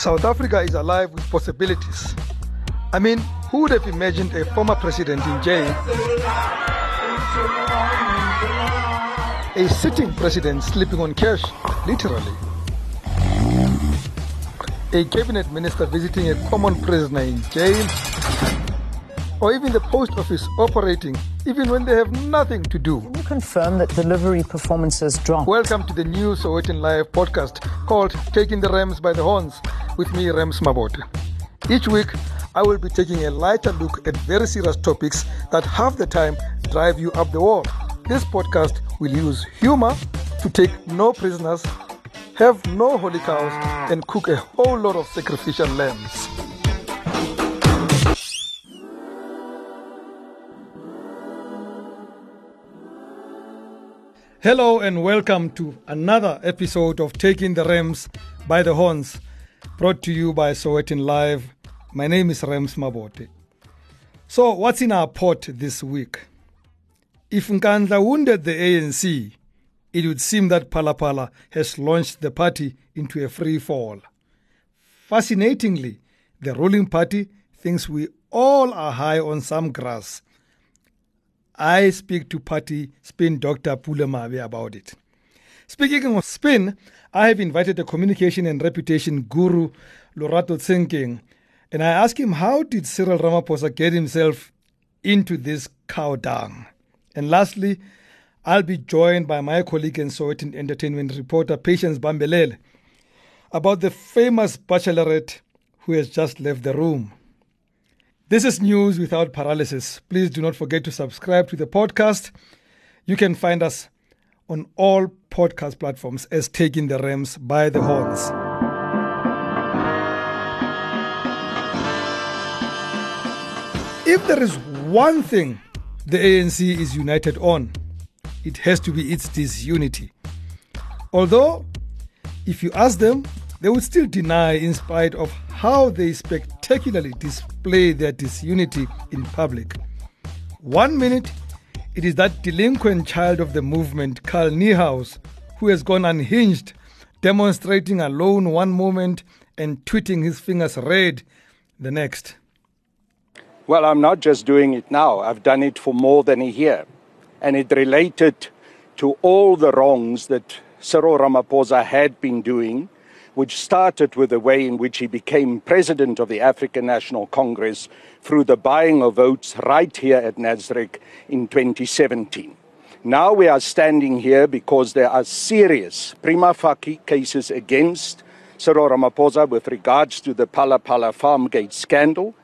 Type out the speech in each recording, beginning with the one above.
South Africa is alive with possibilities. I mean, who would have imagined a former president in jail? A sitting president sleeping on cash, literally. A cabinet minister visiting a common prisoner in jail. Or even the post office operating even when they have nothing to do. Can you confirm that delivery performances dropped? Welcome to the new Sowetan Live podcast called Taking the Rams by the Horns with me, Rams Mabote. Each week, I will be taking a lighter look at very serious topics that half the time drive you up the wall. This podcast will use humor to take no prisoners, have no holy cows, and cook a whole lot of sacrificial lambs. Hello and welcome to another episode of Taking the Rams by the Horns, brought to you by Sowetan Live. My name is Rams Mabote. So, what's in our pot this week? If Nkandla wounded the ANC, it would seem that Phala Phala has launched the party into a free fall. Fascinatingly, the ruling party thinks we all are high on some grass I speak to party spin Dr. Pule Mabe about it. Speaking of spin, I have invited the communication and reputation guru Lorato Tsenkeng, and I asked him how did Cyril Ramaphosa get himself into this cow dung? And lastly, I'll be joined by my colleague and Sowetan entertainment reporter Patience Bambalele about the famous bachelorette who has just left the room. This is news without paralysis. Please do not forget to subscribe to the podcast. You can find us on all podcast platforms as Taking the Rams by the Horns. If there is one thing the ANC is united on, it has to be its disunity. Although, if you ask them, they would still deny in spite of how they spectacularly display their disunity in public. One minute, it is that delinquent child of the movement, Carl Niehaus, who has gone unhinged, demonstrating alone one moment and tweeting his fingers red the next. Well, I'm not just doing it now, I've done it for more than a year. And it related to all the wrongs that Cyril Ramaphosa had been doing which started with the way in which he became president of the African National Congress through the buying of votes right here at Nasrec in 2017. Now we are standing here because there are serious prima facie cases against Cyril Ramaphosa with regards to the Phala Phala Farmgate scandal.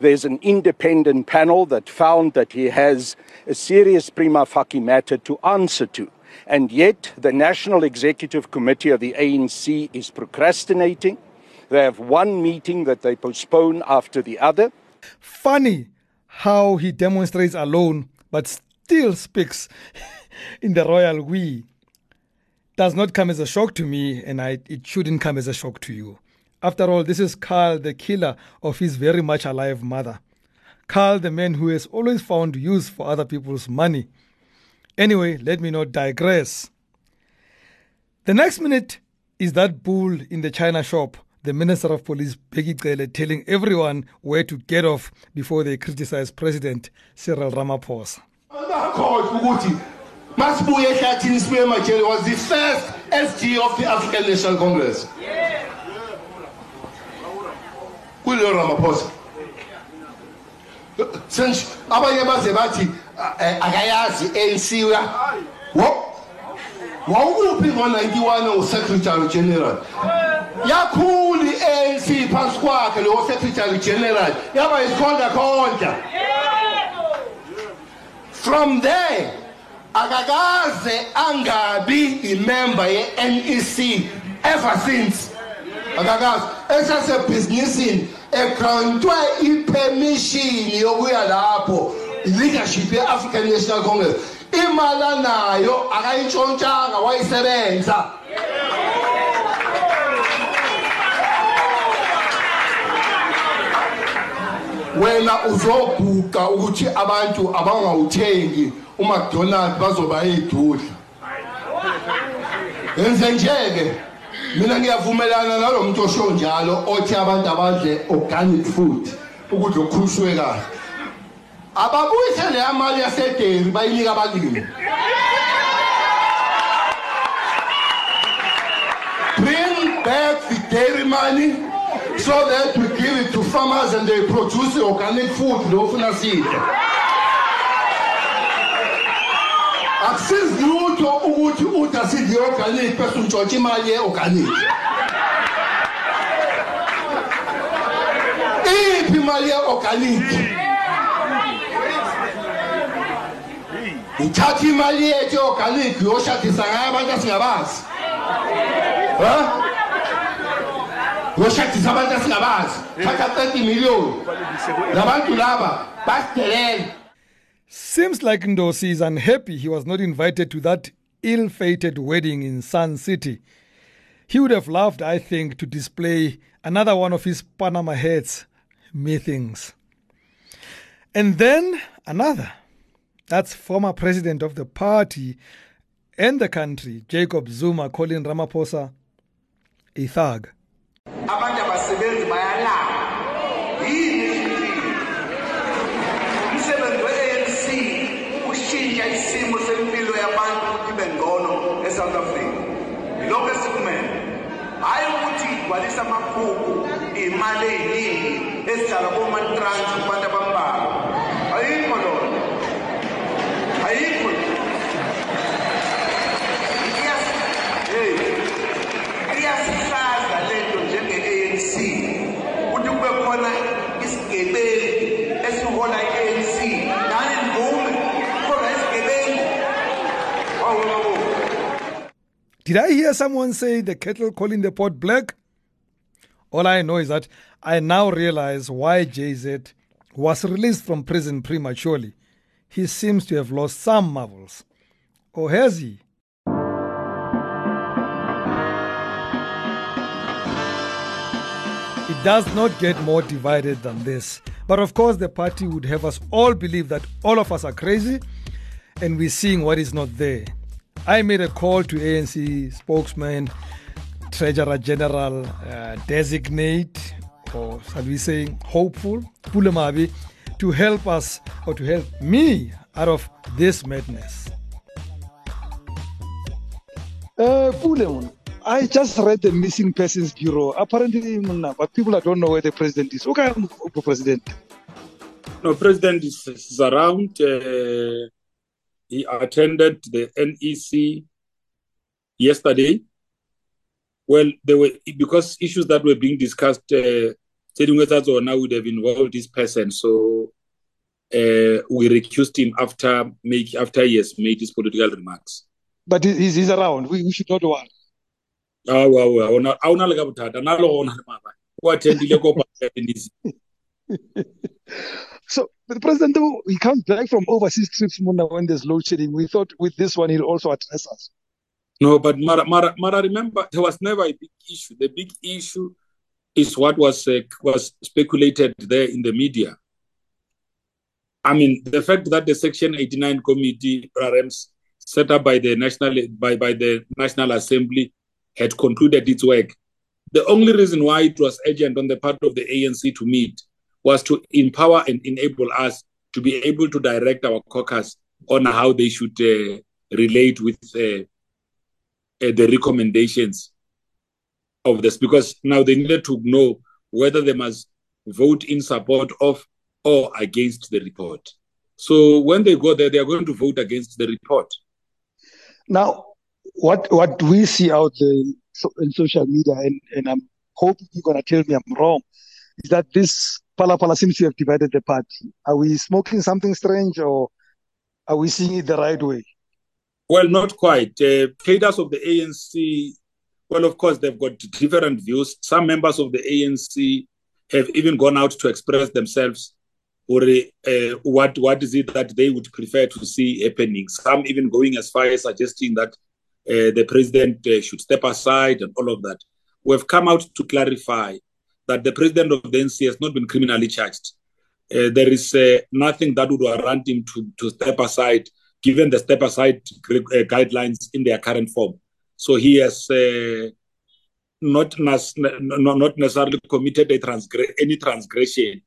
There's an independent panel that found that he has a serious prima facie matter to answer to. And yet, the National Executive Committee of the ANC is procrastinating. They have one meeting that they postpone after the other. Funny how he demonstrates alone but still speaks in the royal we. Does not come as a shock to me, and I, it shouldn't come as a shock to you. After all, this is Carl, the killer of his very much alive mother. Carl, the man who has always found use for other people's money. Anyway, let me not digress. The next minute is that bull in the China shop, the Minister of Police, Bheki Cele, telling everyone where to get off before they criticize President Cyril Ramaphosa. Masibuye Ehlathini Sibuye Majele was the first SG of the African National Congress. Kulo Ramaphosa. Senje abanye baze bathi akayazi ANC uya. Wo wawuphi ngo91 uSecretary General. Yakhuli ANC phansi kwakhe lo Secretary General yaba isikhonda khonda. From there akakaze angabi imember ye-NEC ever since akakazi esasebhizinisini egrantwe ipermission yokuya lapho. Leadership ye-african national congress imali anayo akayintshontshanga wayisebenza. Wena uzobhuka ukuthi abantu abangawuthengi uMcDonald bazoba eyidudla yenze nje-ke. Mina ngiyavumelana nalo muntu osho njalo othi abantu abadle organic food ukudla okukhuliswe kahle. Ababuyise leya mali yasederi bayinika abalimi. Bring back the dairy money so that we give it to farmers and they produce organic food lofuna sidle. Akusizi lutho ukuthi uthi asidle i-organic bese untshontsha imali ye-organic. Iphi imali ye-organic? Ithatha imali yethu ye-organic yoshadisa ngayo abantu asingabazi. Ha? Yoshadisa abantu asingabazi. Thatha 30 miliyoni labantu laba basidelele Seems like Ndosi is unhappy he was not invited to that ill fated wedding in Sun City. He would have loved, I think, to display another one of his Panama hats, methinks. And then another. That's former president of the party and the country, Jacob Zuma, calling Ramaphosa a thug. Ey'ningi ezihlala komantrans kubantu abambalwa ayikho lona ayikho iyasihlaza lento njenge-ANC ukuthi kube khona isigebengu esihola i-ANC nani khona awubabo Did I hear someone say the kettle calling the pot black? All I know is that I now realize why JZ was released from prison prematurely. He seems to have lost some marvels. Or oh, has he? It does not get more divided than this. But of course, the party would have us all believe that all of us are crazy and we're seeing what is not there. I made a call to ANC spokesman, Treasurer General uh, designate, or shall we say hopeful, Pule Mabe, to help us or to help me out of this madness. Uh, Pulemon, I just read the Missing Persons Bureau. Apparently, but people don't know where the president is. Okay, I'm the president. No, President is, is around. Uh, he attended the NEC yesterday. Well, there were because issues that were being discussed. Uh, now would have involved this person, so uh, we recused him after make after he has made his political remarks. But he's, he's around. We, we should not worry. Ah, wow, wow. Ona- hauna le ka bothata. Nna le gona le maabane. O attendile kopano ya NEC. So the president, though, he comes back from overseas trips when there's load shedding. We thought with this one he'll also address us. No, but Mara, Mara, Mara, remember, there was never a big issue. The big issue is what was uh, was speculated there in the media. I mean, the fact that the Section 89 committee, RMs, set up by the national by, by the National Assembly, had concluded its work. The only reason why it was urgent on the part of the ANC to meet was to empower and enable us to be able to direct our caucus on how they should uh, relate with uh, Uh, the recommendations of this because now they needed to know whether they must vote in support of or against the report. So when they go there, they are going to vote against the report. Now, what what we see out there in social media, and, and I'm hoping you're going to tell me I'm wrong, is that this Phala Phala seems to have divided the party. Are we smoking something strange or are we seeing it the right way? Well, not quite. Uh, cadres of the ANC, well, of course, they've got different views. Some members of the ANC have even gone out to express themselves or uh, what what is it that they would prefer to see happening. Some even going as far as suggesting that uh, the president uh, should step aside and all of that. We have come out to clarify that the president of the NC has not been criminally charged. uh, there is uh, nothing that would warrant him to, to step aside, given the step aside uh, guidelines in their current form. So he has uh, not, not necessarily committed transgre- any transgression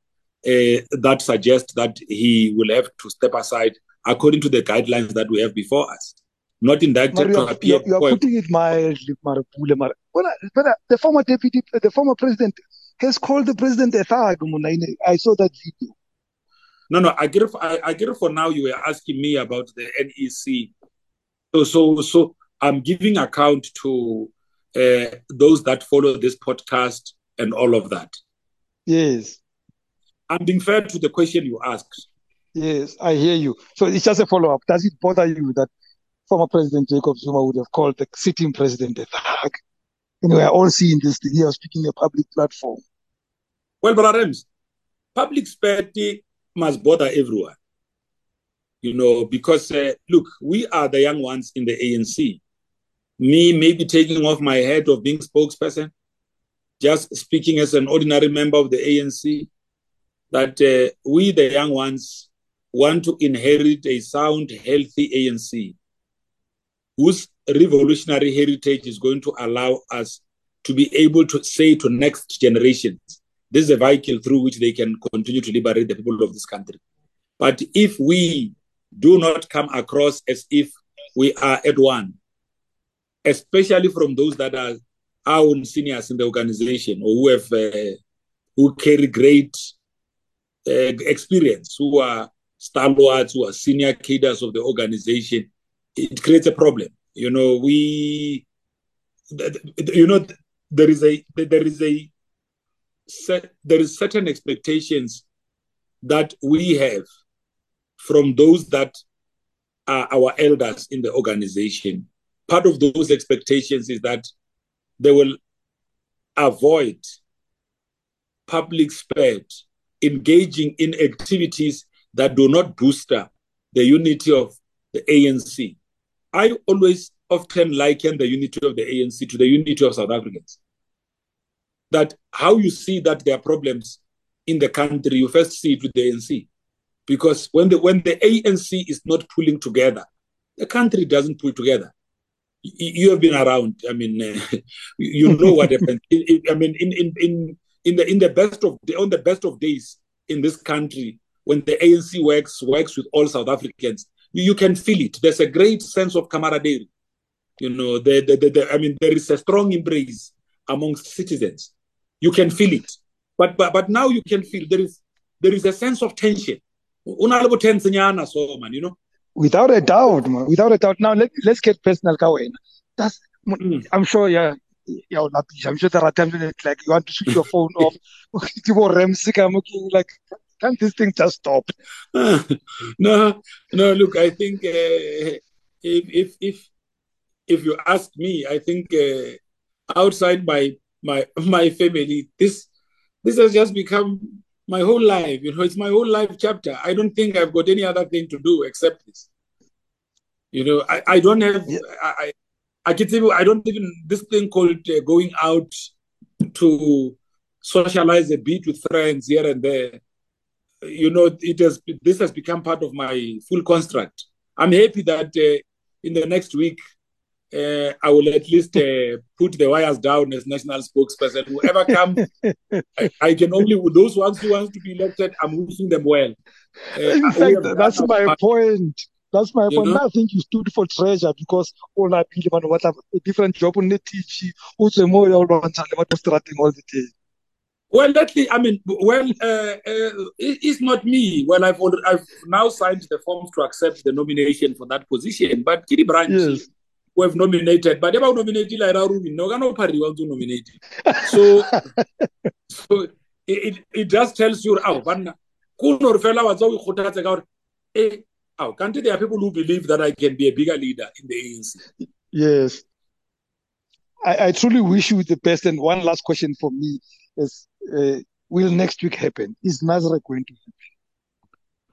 uh, that suggests that he will have to step aside according to the guidelines that we have before us. Not indicted Mario, to you are, appear. you are putting it mildly, Marapule. Mar- well, but the former deputy, the former president has called the president a thug. I saw that video. No, no, I get it. For, I, I get it for now. You were asking me about the NEC. So, so, so I'm giving account to uh, those that follow this podcast and all of that. Yes. I'm being fair to the question you asked. Yes, I hear you. So it's just a follow up. Does it bother you that former President Jacob Zuma would have called the sitting president a thug? And we are all seeing this. He was speaking a public platform. Well, Brother Rems, public spectacle must bother everyone. You know, because uh, look, we are the young ones in the ANC. Me maybe taking off my head of being spokesperson, just speaking as an ordinary member of the ANC, that uh, we, the young ones, want to inherit a sound, healthy ANC whose revolutionary heritage is going to allow us to be able to say to next generations, this is a vehicle through which they can continue to liberate the people of this country. But if we do not come across as if we are at one, especially from those that are our own seniors in the organization or who have uh, who carry great uh, experience, who are stalwarts, who are senior cadres of the organization, it creates a problem. You know, we, you know, there is a there is a there is certain expectations that we have from those that are our elders in the organization. Part of those expectations is that they will avoid public spread, engaging in activities that do not booster the unity of the ANC. I always often liken the unity of the ANC to the unity of South Africans. That how you see that there are problems in the country, you first see it with the ANC. Because when the when the ANC is not pulling together, the country doesn't pull together. You, you have been around. I mean, uh, you know what happened. I mean, in in in in the in the best of on the best of days in this country, when the ANC works works with all South Africans, you, you can feel it. There's a great sense of camaraderie. You know, the, the, the, the, I mean, there is a strong embrace amongst citizens. You can feel it, but but but now you can feel there is there is a sense of tension. Unalabo so man, you know. Without a doubt, man. Without a doubt. Now let let's get personal, Kawen. That's mm. I'm sure. Yeah, yeah, I'm sure there are times when it's like you want to switch your phone off. like, can't this thing just stop? no, no. Look, I think uh, if if if if you ask me, I think uh, outside my my my family, this this has just become my whole life. You know, it's my whole life chapter. I don't think I've got any other thing to do except this. You know, I, I don't have yeah. I I can tell you I don't even this thing called uh, going out to socialize a bit with friends here and there. You know, it has this has become part of my full construct. I'm happy that uh, in the next week uh, I will at least uh, put the wires down as national spokesperson. Whoever comes, I, I, can only those ones who want to be elected. I'm wishing them well. Uh, In fact, that's my part. point. That's my you point. Know? I think you stood for treasure because all I believe on what a different job on the teach also more all all the day. Well, that I mean, well, uh, uh, it's not me. Well, I've I've now signed the forms to accept the nomination for that position. But Kiri Branch, yes who have nominated but eba unominatile era rumi nno kanophariwa kuti unominate so so it, it just tells you aw banna kunore fela wa tsa o ikgothatse ka gore e aw kanti there are people who believe that i can be a bigger leader in the anc yes. I, I truly wish you the best. And one last question for me is uh, will next week happen? Is Nasrec going to happen?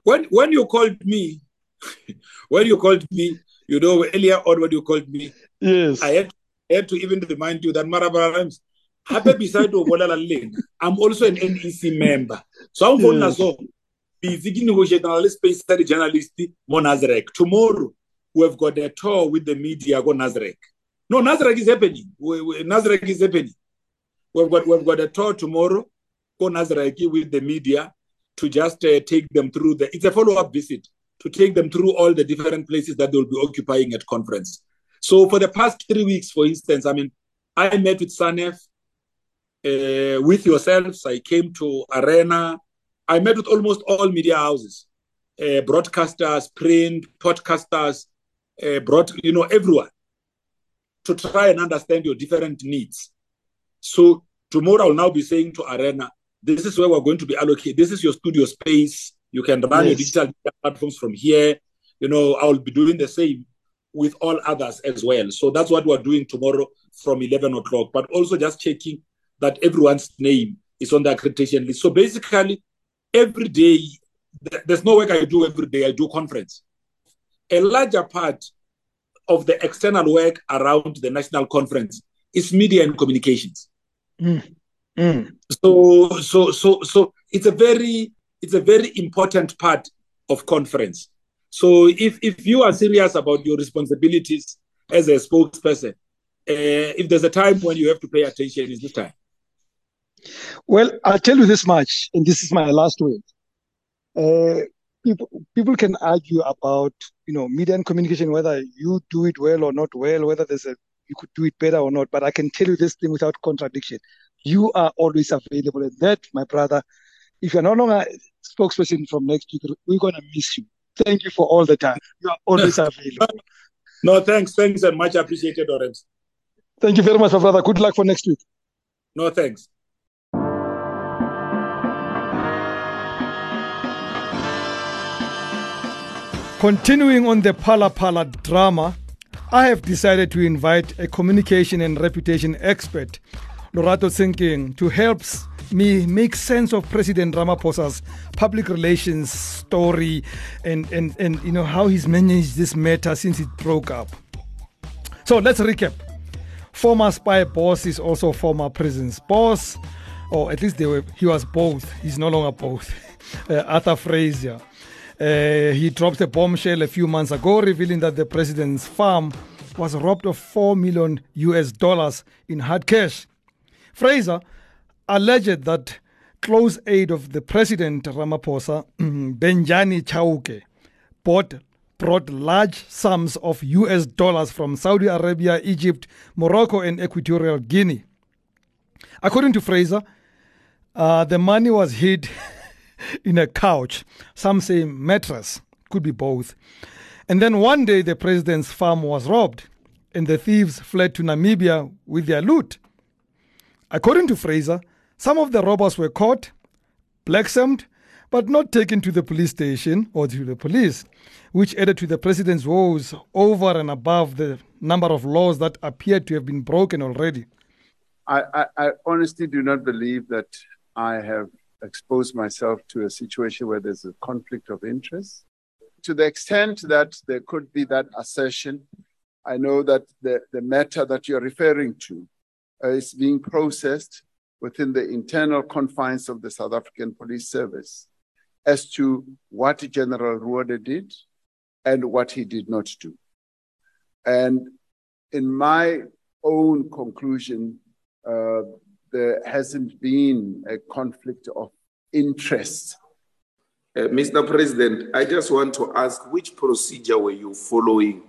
When when you called me when you called me you know, earlier on when you called me, yes, I had, I had to even remind you that Marabara Rams, happy beside of I'm also an NEC member. So I'm going yes. so busy ke negotiatana le space sa di-journalist mo. Tomorrow, we've got a tour with the media go Nasrec. No, Nasrec is happening. We, we, is happening. We've got, we've got a tour tomorrow go Nasrec with the media to just uh, take them through the, it's a follow-up visit to take them through all the different places that they'll be occupying at conference. So for the past three weeks, for instance, I mean, I met with SANEF, uh, with yourselves. I came to Arena. I met with almost all media houses, uh, broadcasters, print, podcasters, uh, broad, you know, everyone, to try and understand your different needs. So tomorrow I'll now be saying to Arena, this is where we're going to be allocated. This is your studio space. You can run yes. your digital platforms from here. You know, I'll be doing the same with all others as well. So that's what we're doing tomorrow from 11 o'clock, but also just checking that everyone's name is on the accreditation list. So basically, every day, there's no work I do every day, I do conference. A larger part of the external work around the national conference is media and communications. Mm. Mm. So, so, so, so it's a very, it's a very important part of conference. So, if if you are serious about your responsibilities as a spokesperson, uh, if there's a time when you have to pay attention, is this time. Well, I'll tell you this much, and this is my last word. Uh, people people can argue about you know media and communication whether you do it well or not well, whether there's a you could do it better or not. But I can tell you this thing without contradiction: you are always available, and that, my brother, if you're no longer spokesperson from next week, we're gonna miss you. Thank you for all the time. You are always available. No, thanks, thanks, and much appreciated, Orange. Thank you very much, my brother. Good luck for next week. No, thanks. Continuing on the Phala Phala drama, I have decided to invite a communication and reputation expert, Lorato Tsinking, to help me make sense of President Ramaphosa's public relations story and, and, and you know how he's managed this matter since it broke up. So let's recap. Former spy boss is also former prison's boss, or at least they were, he was both. He's no longer both. Uh, Arthur Fraser uh, he dropped a bombshell a few months ago, revealing that the president's farm was robbed of 4 million US dollars in hard cash. Fraser alleged that close aide of the president Ramaphosa, Bejani Chauke, bought brought large sums of US dollars from Saudi Arabia, Egypt, Morocco, and Equatorial Guinea. According to Fraser, uh, the money was hid in a couch. Some say mattress, could be both. And then one day the president's farm was robbed and the thieves fled to Namibia with their loot. According to Fraser, some of the robbers were caught, blacksammed, but not taken to the police station or to the police, which added to the president's woes over and above the number of laws that appeared to have been broken already. I, I, I honestly do not believe that I have exposed myself to a situation where there's a conflict of interest. To the extent that there could be that assertion, I know that the, the matter that you're referring to uh, is being processed within the internal confines of the South African Police Service as to what General Rhoode did and what he did not do. And in my own conclusion, uh, there hasn't been a conflict of interest. Uh, Mr. President, I just want to ask which procedure were you following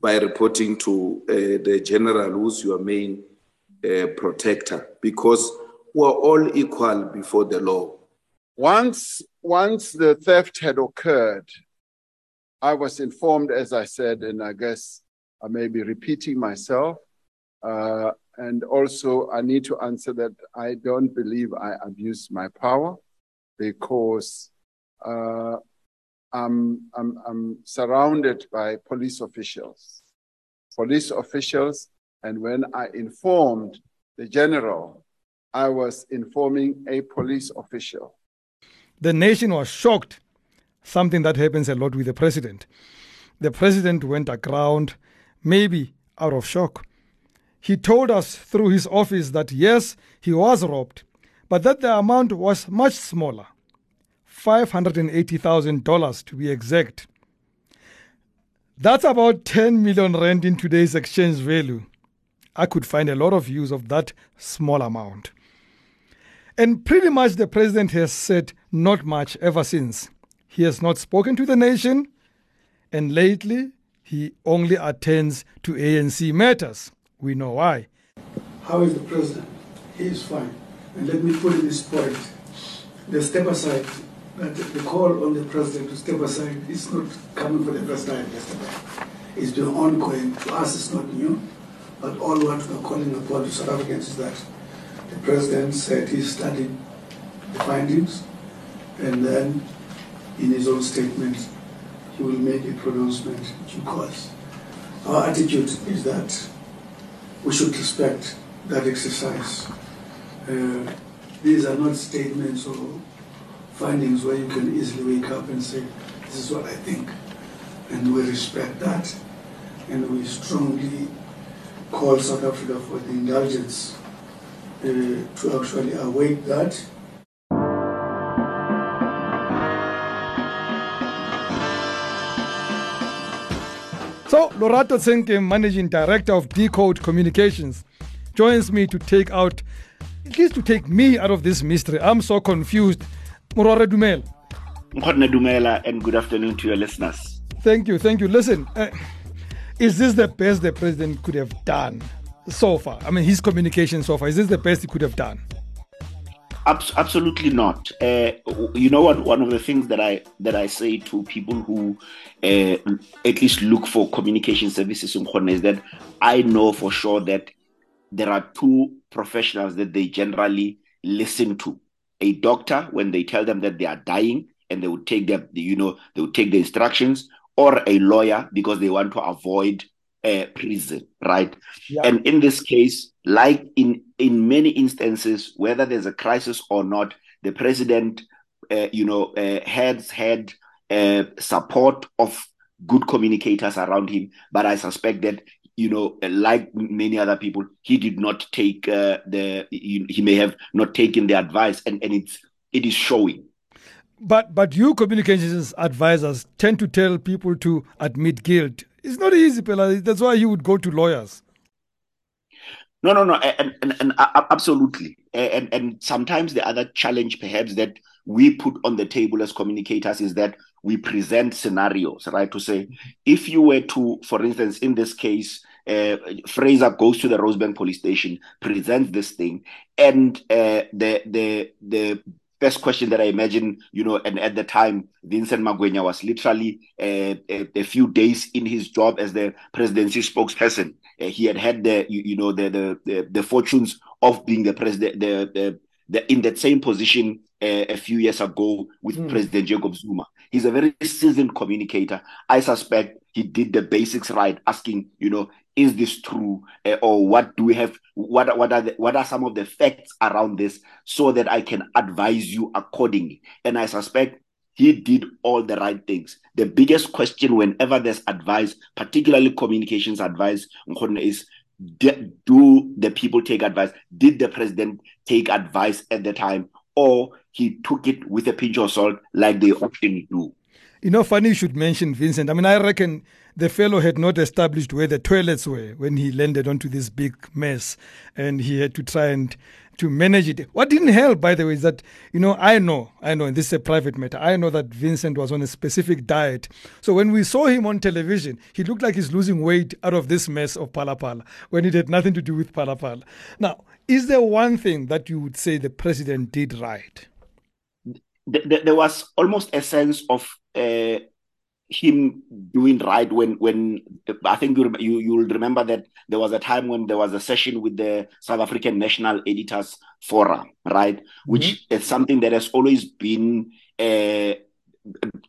by reporting to uh, the general who's your main uh, protector? Because we're all equal before the law. Once, once the theft had occurred, I was informed, as I said, and I guess I may be repeating myself, uh, and also, I need to answer that I don't believe I abused my power because uh, I'm, I'm, I'm surrounded by police officials. Police officials, and when I informed the general, I was informing a police official. The nation was shocked, something that happens a lot with the president. The president went aground, maybe out of shock. He told us through his office that yes, he was robbed, but that the amount was much smaller $580,000 to be exact. That's about 10 million rand in today's exchange value. I could find a lot of use of that small amount. And pretty much the president has said not much ever since. He has not spoken to the nation, and lately he only attends to ANC matters. We know why. How is the president? He is fine. And let me put in this point. The step aside, the call on the president to step aside is not coming for the first time yesterday. It's been ongoing. To us, it's not new. But all what we're calling upon to South Africans is that the president said he studied the findings and then in his own statement he will make a pronouncement due course. Our attitude is that we should respect that exercise. Uh, these are not statements or findings where you can easily wake up and say, this is what I think. And we respect that. And we strongly call South Africa for the indulgence to actually await that. So, Lorato Tsenke, Managing Director of Decode Communications, joins me to take out, at least to take me out of this mystery. I'm so confused. Morore Dumela. Nkhodne Dumela, and good afternoon to your listeners. Thank you, thank you. Listen, uh, is this the best the president could have done so far? I mean, his communication so far, is this the best he could have done? absolutely not. Uh, you know what? One of the things that I that I say to people who uh, at least look for communication services in Khona is that I know for sure that there are two professionals that they generally listen to. A doctor when they tell them that they are dying and they would take their, you know, they would take the instructions, or a lawyer because they want to avoid uh, prison, right? Yeah. And in this case, like in in many instances, whether there's a crisis or not, the president, uh, you know, uh, has had uh, support of good communicators around him. But I suspect that you know, like many other people, he did not take uh, the. He, he may have not taken the advice, and and it's it is showing. But but you communications advisors tend to tell people to admit guilt. It's not easy, Pela. That's why you would go to lawyers. No, no, no, and, and, and absolutely. And, and sometimes the other challenge, perhaps, that we put on the table as communicators is that we present scenarios, right? To say, if you were to, for instance, in this case, uh, Fraser goes to the Rosebank police station, presents this thing, and uh, the the the first question that I imagine, you know, and at the time, Vincent Magwenya was literally uh, a, a, few days in his job as the presidency spokesperson. Uh, he had had the, you, you know, the, the, the the fortunes of being the president, the, the, the in that same position uh, a few years ago with mm. President Jacob Zuma. He's a very seasoned communicator. I suspect he did the basics right, asking, you know, is this true? Uh, or what do we have what what are the, what are some of the facts around this so that i can advise you accordingly? And i suspect he did all the right things. The biggest question whenever there's advice particularly communications advice is do the people take advice? Did the president take advice at the time? Or he took it with a pinch of salt like they often do you know, funny you should mention Vincent. I mean, I reckon the fellow had not established where the toilets were when he landed onto this big mess and he had to try and to manage it. What didn't help, by the way, is that, you know, I know, I know, and this is a private matter, I know that Vincent was on a specific diet. So when we saw him on television, he looked like he's losing weight out of this mess of Phala when it had nothing to do with Phala. Now, is there one thing that you would say the president did right? There was almost a sense of uh, him doing right when when I think you you you'll remember that there was a time when there was a session with the South African National Editors Forum, right? Mm-hmm. Which is something that has always been uh,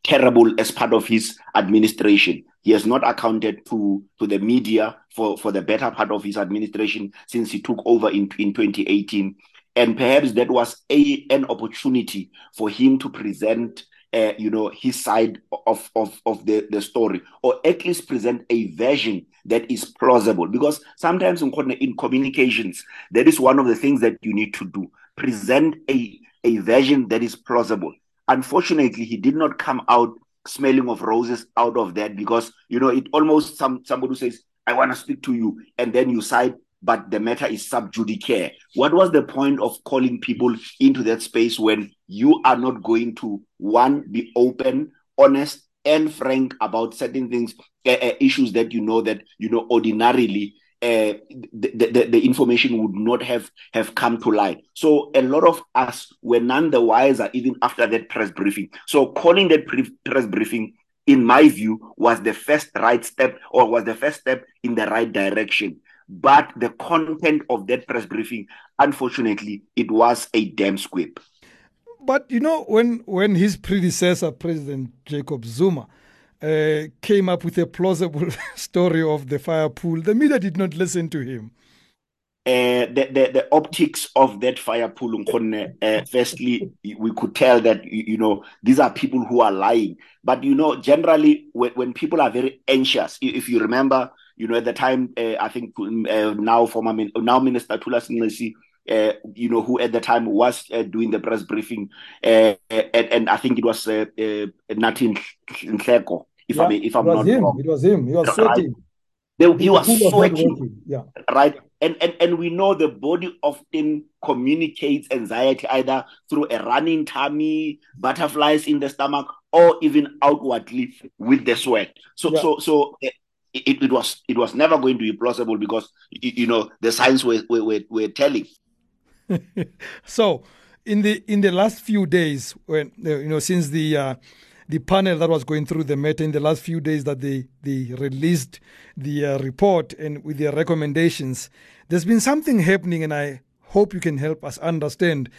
terrible as part of his administration. He has not accounted to to the media for for the better part of his administration since he took over in in 2018, and perhaps that was a an opportunity for him to present uh, you know his side of of of the the story or at least present a version that is plausible. Because sometimes in, communications that is one of the things that you need to do. Present a a version that is plausible. Unfortunately, he did not come out smelling of roses out of that because you know it almost some somebody says, "I want to speak to you," and then you side but the matter is sub judice. What was the point of calling people into that space when you are not going to one be open, honest, and frank about certain things, uh, uh, issues that you know that you know ordinarily uh, the, the, the, information would not have have come to light. So a lot of us were none the wiser even after that press briefing. So calling that pre- press briefing, in my view, was the first right step or was the first step in the right direction. But the content of that press briefing, unfortunately, it was a damn squib. But you know, when when his predecessor, President Jacob Zuma, uh, came up with a plausible story of the fire pool, the media did not listen to him. Uh, the, the, the optics of that fire pool, uh, firstly, we could tell that, you know, these are people who are lying. But, you know, generally, when, when people are very anxious, if you remember, you know, at the time, uh, I think uh, now former now Minister Thulas Nxesi, uh, you know, who at the time was uh, doing the press briefing, uh, and, and, I think it was uh, uh, Nathi Nhleko, if yeah, I'm if I'm not him. wrong. It was him. He was sweating. Right. he was sweating. Yeah. Right. And, and and we know the body often communicates anxiety either through a running tummy, butterflies in the stomach, or even outwardly with the sweat. So yeah. so so it, it was it was never going to be plausible because you know the signs were were, were telling. so in the in the last few days when you know since the uh, the panel that was going through the matter in the last few days that they they released the uh, report and with their recommendations there's been something happening and i hope you can help us understand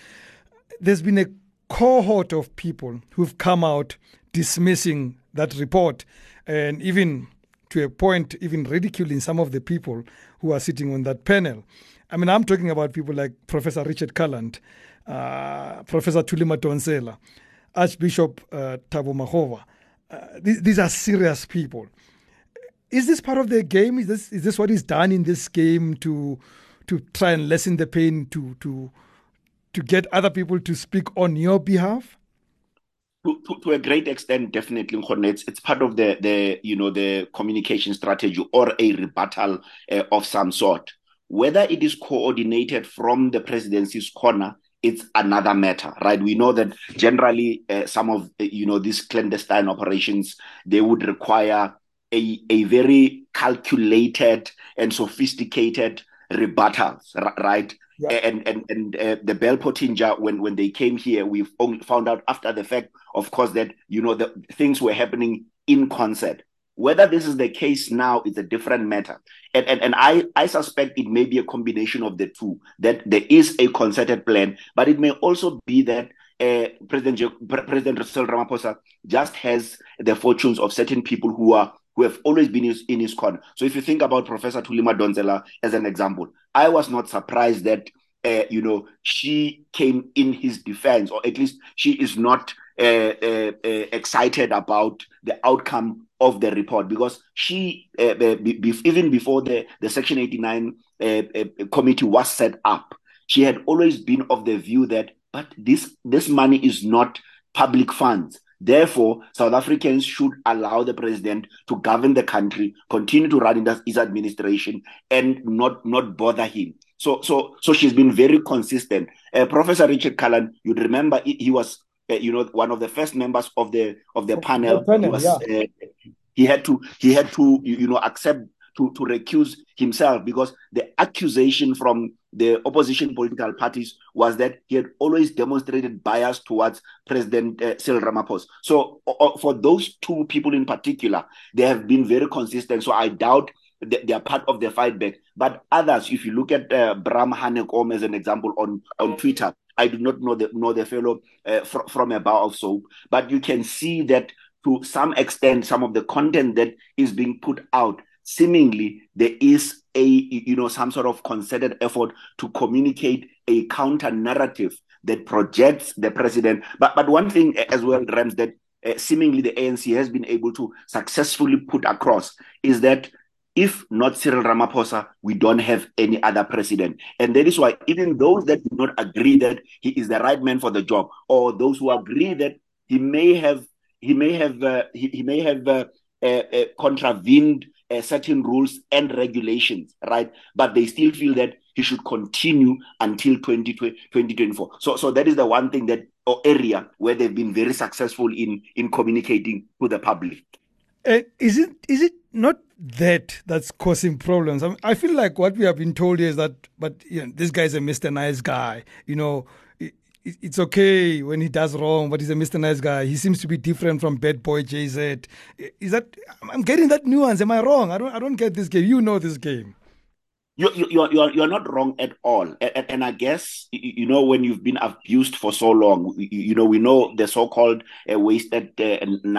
there's been a cohort of people who've come out dismissing that report and even to a point, even ridiculing some of the people who are sitting on that panel. I mean, I'm talking about people like Professor Richard Calland, uh, Professor Thuli Madonsela, Archbishop uh, Thabo Makgoba. Uh, these, these, are serious people. Is this part of the game? Is this is this what is done in this game to to try and lessen the pain to to to get other people to speak on your behalf? To, to, to, a great extent, definitely, it's, it's part of the, the, you know, the communication strategy or a rebuttal uh, of some sort. Whether it is coordinated from the presidency's corner, it's another matter, right? We know that generally uh, some of, uh, you know, these clandestine operations, they would require a, a very calculated and sophisticated rebuttals, right? Yeah. And and and uh, the Bell Pottinger, when when they came here, we found out after the fact, of course, that you know the things were happening in concert. Whether this is the case now is a different matter, and and, and I I suspect it may be a combination of the two. That there is a concerted plan, but it may also be that uh, President President Cyril Ramaphosa just has the fortunes of certain people who are who have always been in his corner. So if you think about Professor Thuli Madonsela as an example, I was not surprised that uh, you know she came in his defense, or at least she is not uh, uh, uh excited about the outcome of the report because she uh, be, be, even before the the Section 89 uh, committee was set up, she had always been of the view that but this this money is not public funds Therefore, South Africans should allow the president to govern the country, continue to run his administration, and not not bother him. So, so, so she's been very consistent. Uh, Professor Richard Calland, you'd remember he, he was, uh, you know, one of the first members of the of the panel. The panel he, was, yeah. uh, he had to he had to you know accept to, to recuse himself because the accusation from the opposition political parties was that he had always demonstrated bias towards President uh, Cyril Ramaphosa. So, uh, for those two people in particular, they have been very consistent. So, I doubt they are part of the fight back. But others, if you look at uh, Bram Hanekom as an example on, on Twitter, I do not know the know the fellow uh, fr- from a bar of soap, but you can see that to some extent, some of the content that is being put out seemingly there is a you know some sort of concerted effort to communicate a counter narrative that projects the president but but one thing as well rams that uh, seemingly the ANC has been able to successfully put across is that if not Cyril Ramaphosa, we don't have any other president. And that is why even those that do not agree that he is the right man for the job, or those who agree that he may have he may have uh, he, he may have uh, uh, uh contravened uh, certain rules and regulations, right? But they still feel that he should continue until 2024. So, so that is the one thing that or area where they've been very successful in in communicating to the public. Uh, is it is it not that that's causing problems? I, mean, I, feel like what we have been told is that, but you know, this guy's a Mr. Nice guy. You know, it's okay when he does wrong, but he's a Mr. Nice guy. He seems to be different from Bad Boy JZ. Is that? I'm getting that nuance. Am I wrong? I don't. I don't get this game. You know this game you you you're you're not wrong at all and, and, i guess you know when you've been abused for so long you, know we know the so-called uh, wasted uh,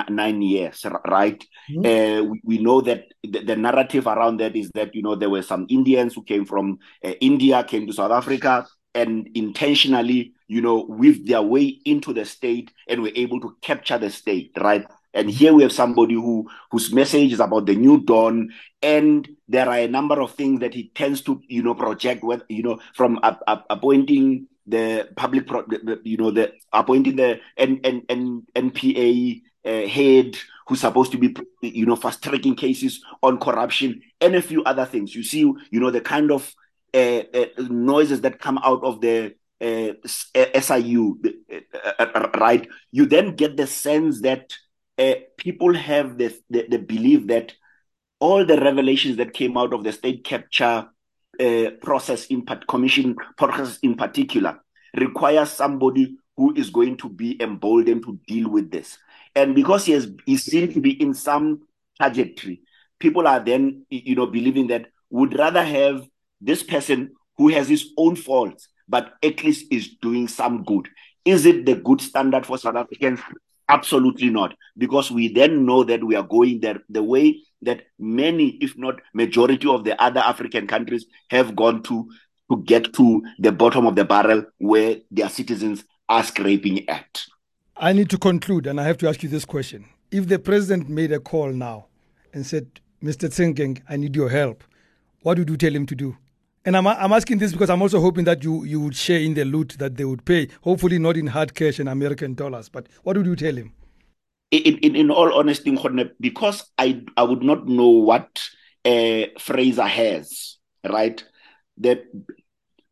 nine years right mm-hmm. uh, we, we, know that the, the, narrative around that is that you know there were some indians who came from uh, india came to south africa and intentionally you know weaved their way into the state and were able to capture the state right and here we have somebody who whose message is about the new dawn, and there are a number of things that he tends to, you know, project. With you know, from up, up, appointing the public, pro, the, you know, the appointing the N, N, N, NPA uh, head who's supposed to be, you know, fast tracking cases on corruption and a few other things. You see, you know, the kind of uh, uh, noises that come out of the uh, SIU, uh, uh, right? You then get the sense that uh, people have the, the, belief that all the revelations that came out of the state capture uh, process in part, commission process in particular requires somebody who is going to be emboldened to deal with this. And because he has he seems to be in some trajectory, people are then you know believing that would rather have this person who has his own faults, but at least is doing some good. Is it the good standard for South Africans? Absolutely not, because we then know that we are going there the way that many, if not majority of the other African countries have gone to to get to the bottom of the barrel where their citizens are scraping at. I need to conclude, and I have to ask you this question. If the president made a call now and said, Mr. Tsinkeng, I need your help, what would you tell him to do? And I'm, I'm asking this because I'm also hoping that you, you would share in the loot that they would pay, hopefully not in hard cash and American dollars. But what would you tell him? In, in, in all honesty, because I, I would not know what uh, Fraser has, right? That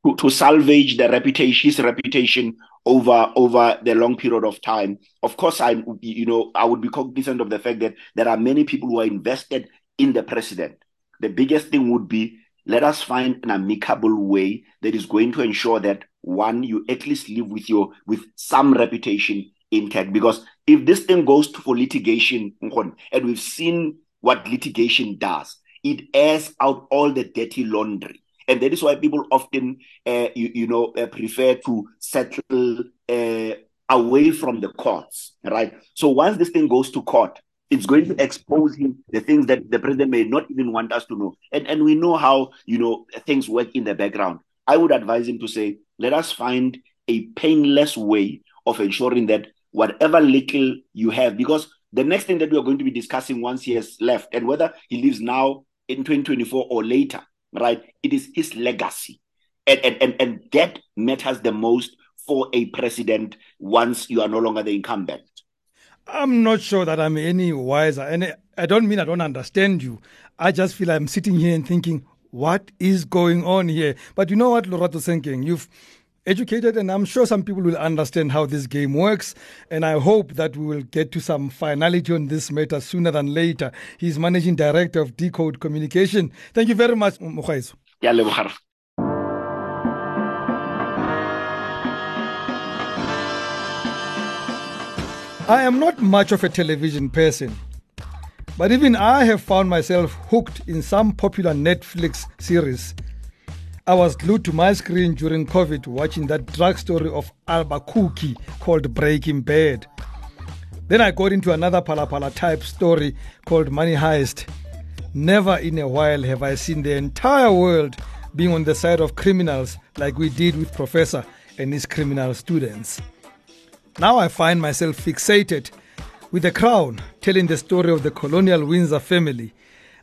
to, to salvage the reputation, his reputation over over the long period of time. Of course, I you know I would be cognizant of the fact that there are many people who are invested in the president. The biggest thing would be let us find an amicable way that is going to ensure that one you at least live with your with some reputation intact. Because if this thing goes to, for litigation and we've seen what litigation does it airs out all the dirty laundry. And that is why people often uh, you, you, know uh, prefer to settle uh, away from the courts right? So once this thing goes to court it's going to expose him the things that the president may not even want us to know. And and we know how you know things work in the background. I would advise him to say, let us find a painless way of ensuring that whatever little you have, because the next thing that we are going to be discussing once he has left, and whether he leaves now in 2024 or later, right? It is his legacy. And and and, and that matters the most for a president once you are no longer the incumbent. I'm not sure that I'm any wiser. And I don't mean I don't understand you. I just feel I'm sitting here and thinking, what is going on here? But you know what, Lorato thinking? you've educated, and I'm sure some people will understand how this game works. And I hope that we will get to some finality on this matter sooner than later. He's managing director of Decode Communication. Thank you very much, Mukhaizu. I am not much of a television person, but even I have found myself hooked in some popular Netflix series. I was glued to my screen during COVID watching that drug story of Albuquerque called Breaking Bad. Then I got into another Phala Phala type story called Money Heist. Never in a while have I seen the entire world being on the side of criminals like we did with Professor and his criminal students. Now I find myself fixated with the crown telling the story of the colonial Windsor family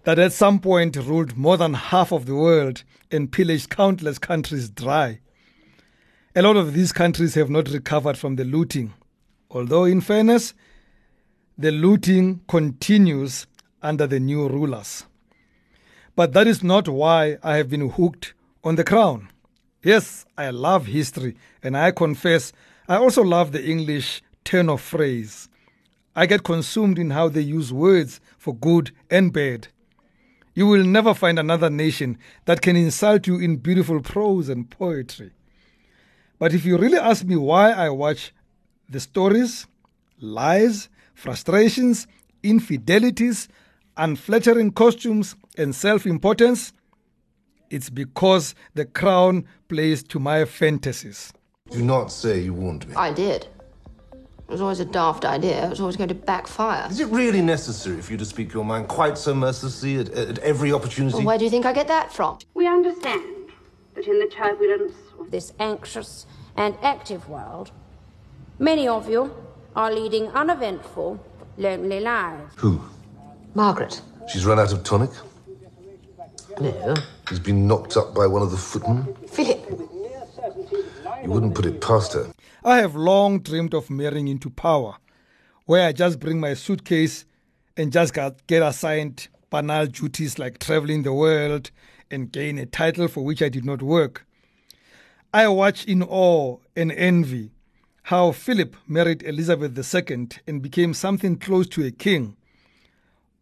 that at some point ruled more than half of the world and pillaged countless countries dry. A lot of these countries have not recovered from the looting Although, in fairness, the looting continues under the new rulers. But that is not why I have been hooked on the crown. Yes, I love history, and I confess I also love the English turn of phrase. I get consumed in how they use words for good and bad. You will never find another nation that can insult you in beautiful prose and poetry. But if you really ask me why I watch the stories, lies, frustrations, infidelities, unflattering costumes, and self importance, it's because the crown plays to my fantasies. Do not say you warned me. I did. It was always a daft idea. It was always going to backfire. Is it really necessary for you to speak your mind quite so mercilessly at, at every opportunity? Well, where do you think I get that from? We understand that in the turbulence of this anxious and active world, many of you are leading uneventful, lonely lives. Who? Margaret. She's run out of tonic? No. She's been knocked up by one of the footmen? Philip. You wouldn't put it past her. I have long dreamed of marrying into power, where I just bring my suitcase and just get assigned banal duties like traveling the world and gain a title for which I did not work. I watch in awe and envy how Philip married Elizabeth II and became something close to a king.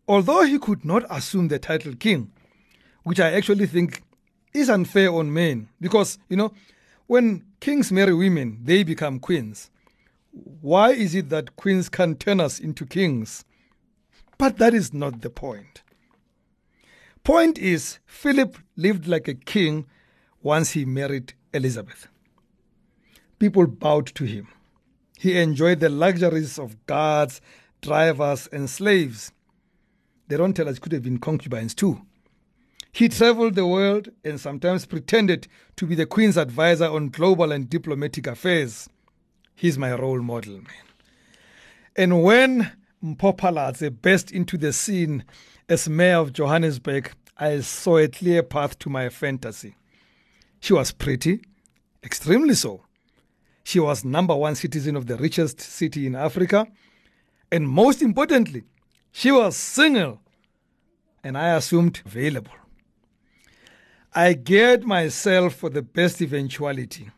Although he could not assume the title king, which I actually think is unfair on men, because, you know, when kings marry women, they become queens. Why is it that queens can turn us into kings? But that is not the point. Point is, Philip lived like a king once he married Elizabeth. People bowed to him. He enjoyed the luxuries of guards, drivers, and slaves. They don't tell us could have been concubines too. He traveled the world and sometimes pretended to be the Queen's advisor on global and diplomatic affairs. He's my role model, man. And when Mpho burst into the scene as mayor of Johannesburg, I saw a clear path to my fantasy. She was pretty, extremely so. She was number one citizen of the richest city in Africa. And most importantly, she was single. And I assumed available. I geared myself for the best eventuality.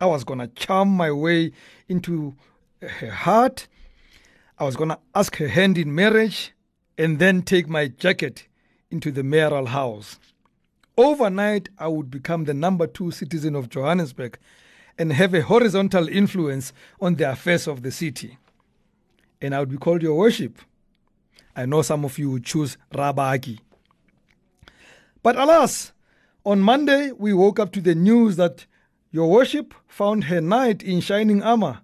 I was going to charm my way into her heart. I was going to ask her hand in marriage and then take my jacket into the mayoral house. Overnight, I would become the number two citizen of Johannesburg and have a horizontal influence on the affairs of the city. And I would be called your worship. I know some of you would choose Rabaki. But alas, on Monday, we woke up to the news that your worship found her knight in shining armor,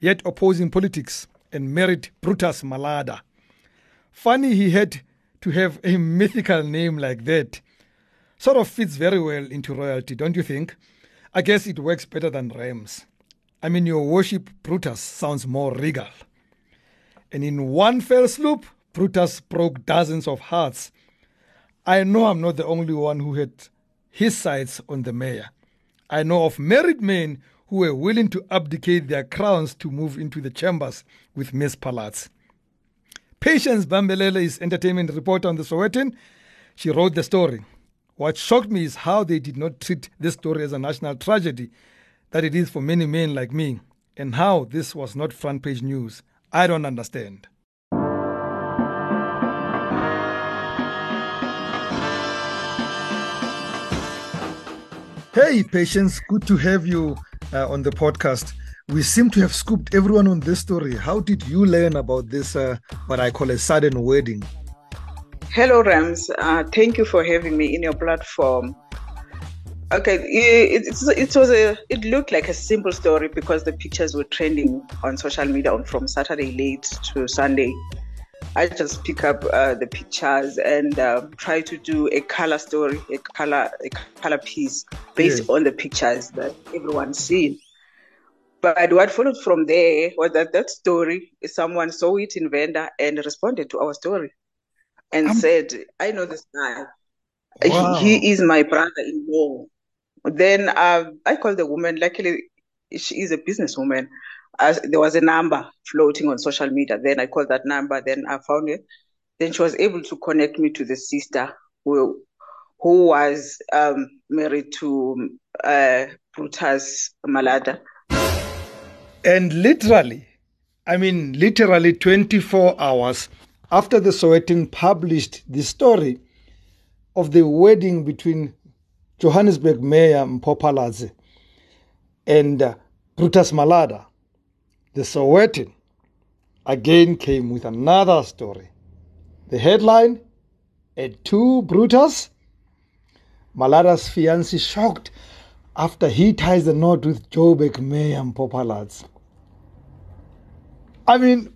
yet opposing politics, and married Brutus Malada. Funny he had to have a mythical name like that. Sort of fits very well into royalty, don't you think? I guess it works better than Rams. I mean, your worship Brutus sounds more regal. And in one fell swoop, Brutus broke dozens of hearts. I know I'm not the only one who had his sights on the mayor. I know of married men who were willing to abdicate their crowns to move into the chambers with Miss Phalatse. Patience Bambalele is entertainment reporter on the Sowetan. She wrote the story. What shocked me is how they did not treat this story as a national tragedy that it is for many men like me, and how this was not front page news. I don't understand. Hey, Patience, good to have you uh, on the podcast. We seem to have scooped everyone on this story. How did you learn about this, uh, what I call a sudden wedding? Hello, Rams. Uh, thank you for having me in your platform. Okay, it, it, it, was a. It looked like a simple story because the pictures were trending on social media from Saturday late to Sunday. I just pick up uh, the pictures and uh, try to do a color story, a color, a color piece based on the pictures that everyone's seen. But what followed from there was that that story, someone saw it in Venda and responded to our story and um, said, I know this guy. Wow. He, he, is my brother-in-law. Then uh, I called the woman. Luckily, she is a businesswoman. There was a number floating on social media. Then I called that number. Then I found it. Then she was able to connect me to the sister who who was um, married to uh, Brutus Malada. And literally, I mean, literally 24 hours after the Sowetan published the story of the wedding between Johannesburg Mayor Mpho Phalatse and uh, Brutus Malada, the Sowetan again came with another story. The headline at two Brutus, Malada's fiancé shocked after he ties the knot with Joburg Mayor Mpho Phalatse. I mean,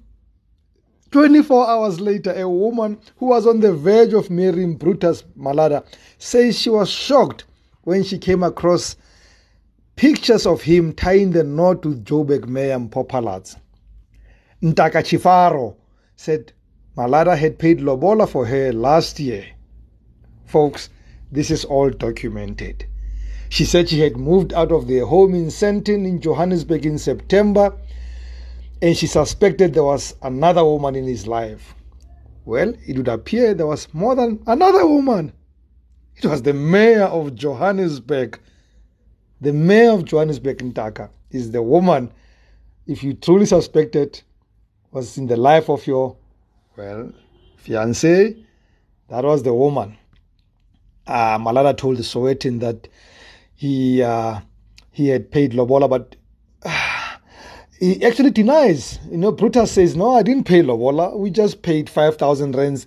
24 hours later, a woman who was on the verge of marrying Brutus Malada says she was shocked when she came across pictures of him tying the knot with Joburg Mayor Mpho Phalatse. Ntaka Chifaro said Malada had paid Lobola for her last year. Folks, this is all documented. She said she had moved out of their home in Sandton in Johannesburg in September and she suspected there was another woman in his life. Well, it would appear there was more than another woman. It was the mayor of Johannesburg. The mayor of Johannesburg, is the woman, if you truly suspected, was in the life of your, well, fiance. That was the woman. Uh, Malada told the Sowetan that he uh, he had paid Lobola, but he actually denies. You know, Brutus says, "No, I didn't pay Lobola. We just paid five thousand rands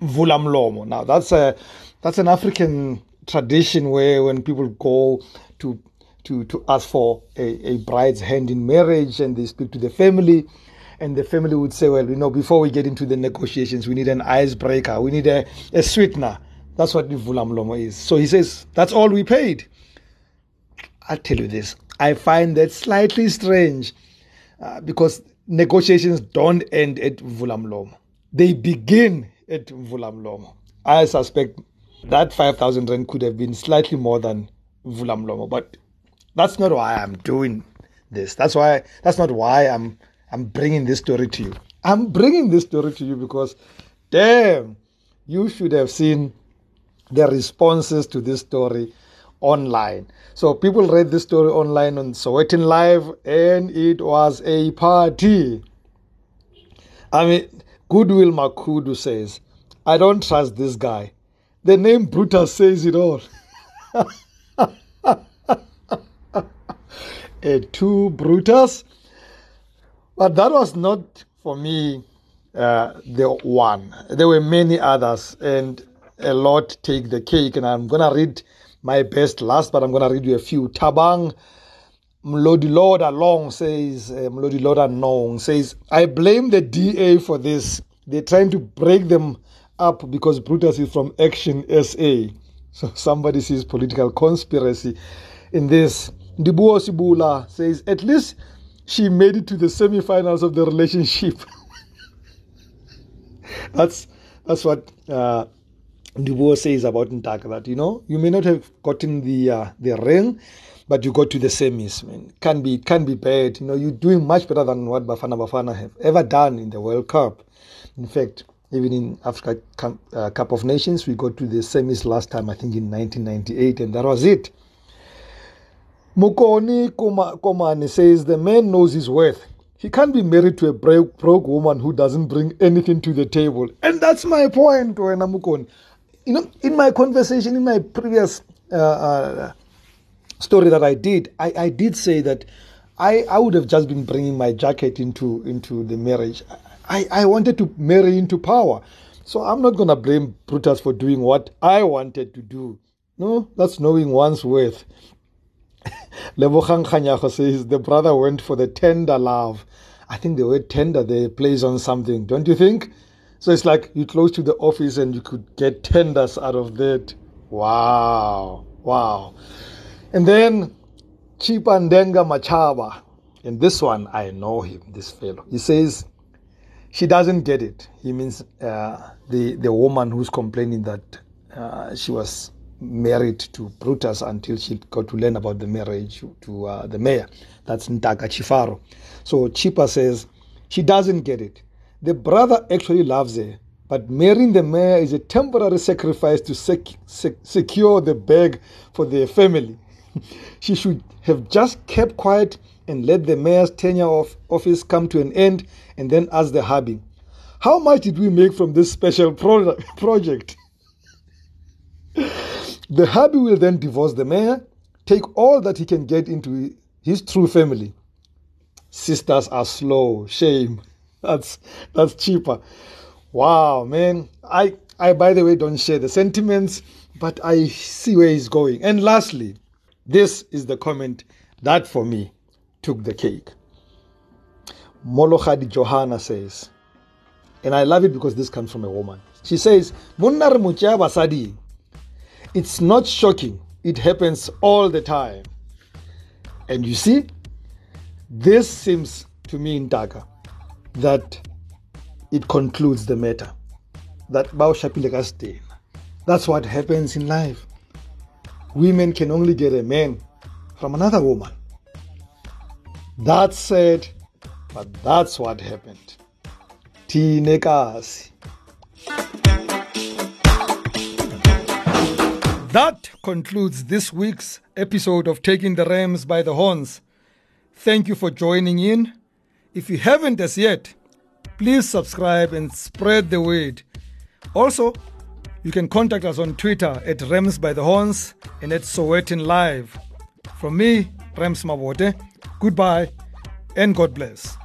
vulamlomo." Now that's a that's an African tradition where when people go to to to ask for a, a bride's hand in marriage and they speak to the family, and the family would say, "Well, you know, before we get into the negotiations, we need an icebreaker. We need a, a sweetener." That's what vulamlomo is. So he says, "That's all we paid." I'll tell you this. I find that slightly strange uh, because negotiations don't end at Vulamlomo. They begin at Vulamlomo. I suspect that 5,000 rand could have been slightly more than Vulamlomo, but that's not why I'm doing this. That's why that's not why I'm I'm bringing this story to you. I'm bringing this story to you because damn, you should have seen the responses to this story online. So people read this story online on Sowetan Live, and it was a party. I mean, Goodwill Makudu says, I don't trust this guy. The name Brutus says it all. two Brutus. But that was not for me uh, the one. There were many others, and a lot take the cake. And I'm going to read my best last, but I'm going to read you a few. Tabang Mlodi Lord Along says, uh, Mlodi Lord Anong says, I blame the DA for this. They're trying to break them up because Brutus is from Action SA. So somebody sees political conspiracy in this. Dibuo Sibula says, at least she made it to the semi-finals of the relationship. that's that's what uh, says about Ntaka that you know you may not have gotten the uh, the ring, but you got to the semis. I mean, can be can be bad. You know, you're doing much better than what Bafana Bafana have ever done in the World Cup. In fact, even in Africa uh, Cup of Nations, we got to the semis last time. I think in 1998, and that was it. Mukoni Komani says the man knows his worth. He can't be married to a broke, broke woman who doesn't bring anything to the table. And that's my point, Wena Mukoni you know, in my conversation, in my previous uh, uh, story that I did, I, I did say that I, I would have just been bringing my jacket into into the marriage. I, I wanted to marry into power. So I'm not going to blame Brutus for doing what I wanted to do. No, that's knowing one's worth. Says the brother went for the tender love. I think the word tender there plays on something, don't you think? So it's like you close to the office and you could get tenders out of that. Wow. Wow. And then Chipandenga Machaba. And this one, I know him, this fellow. He says, she doesn't get it. He means uh, the, the woman who's complaining that uh, she was married to Brutus until she got to learn about the marriage to uh, the mayor. That's Ntaka Chifaro. So Chipa says she doesn't get it. The brother actually loves her, but marrying the mayor is a temporary sacrifice to sec- sec- secure the bag for their family. she should have just kept quiet and let the mayor's tenure of office come to an end and then ask the hubby, How much did we make from this special pro- project? the hubby will then divorce the mayor, take all that he can get into his true family. Sisters are slow, shame. That's that's cheaper. Wow, man. I I by the way don't share the sentiments, but I see where he's going. And lastly, this is the comment that for me took the cake. Molokhadi Johanna says, and I love it because this comes from a woman. She says, basadi. It's not shocking. It happens all the time. And you see, this seems to me in Daga that it concludes the matter. That That's what happens in life. Women can only get a man from another woman. That's sad, but that's what happened. Tinekasi. That concludes this week's episode of Taking the Rams by the Horns. Thank you for joining in. If you haven't as yet, please subscribe and spread the word. Also, you can contact us on Twitter at Rams by the Horns and at Sowetan Live. From me, Rams Mabote, goodbye and God bless.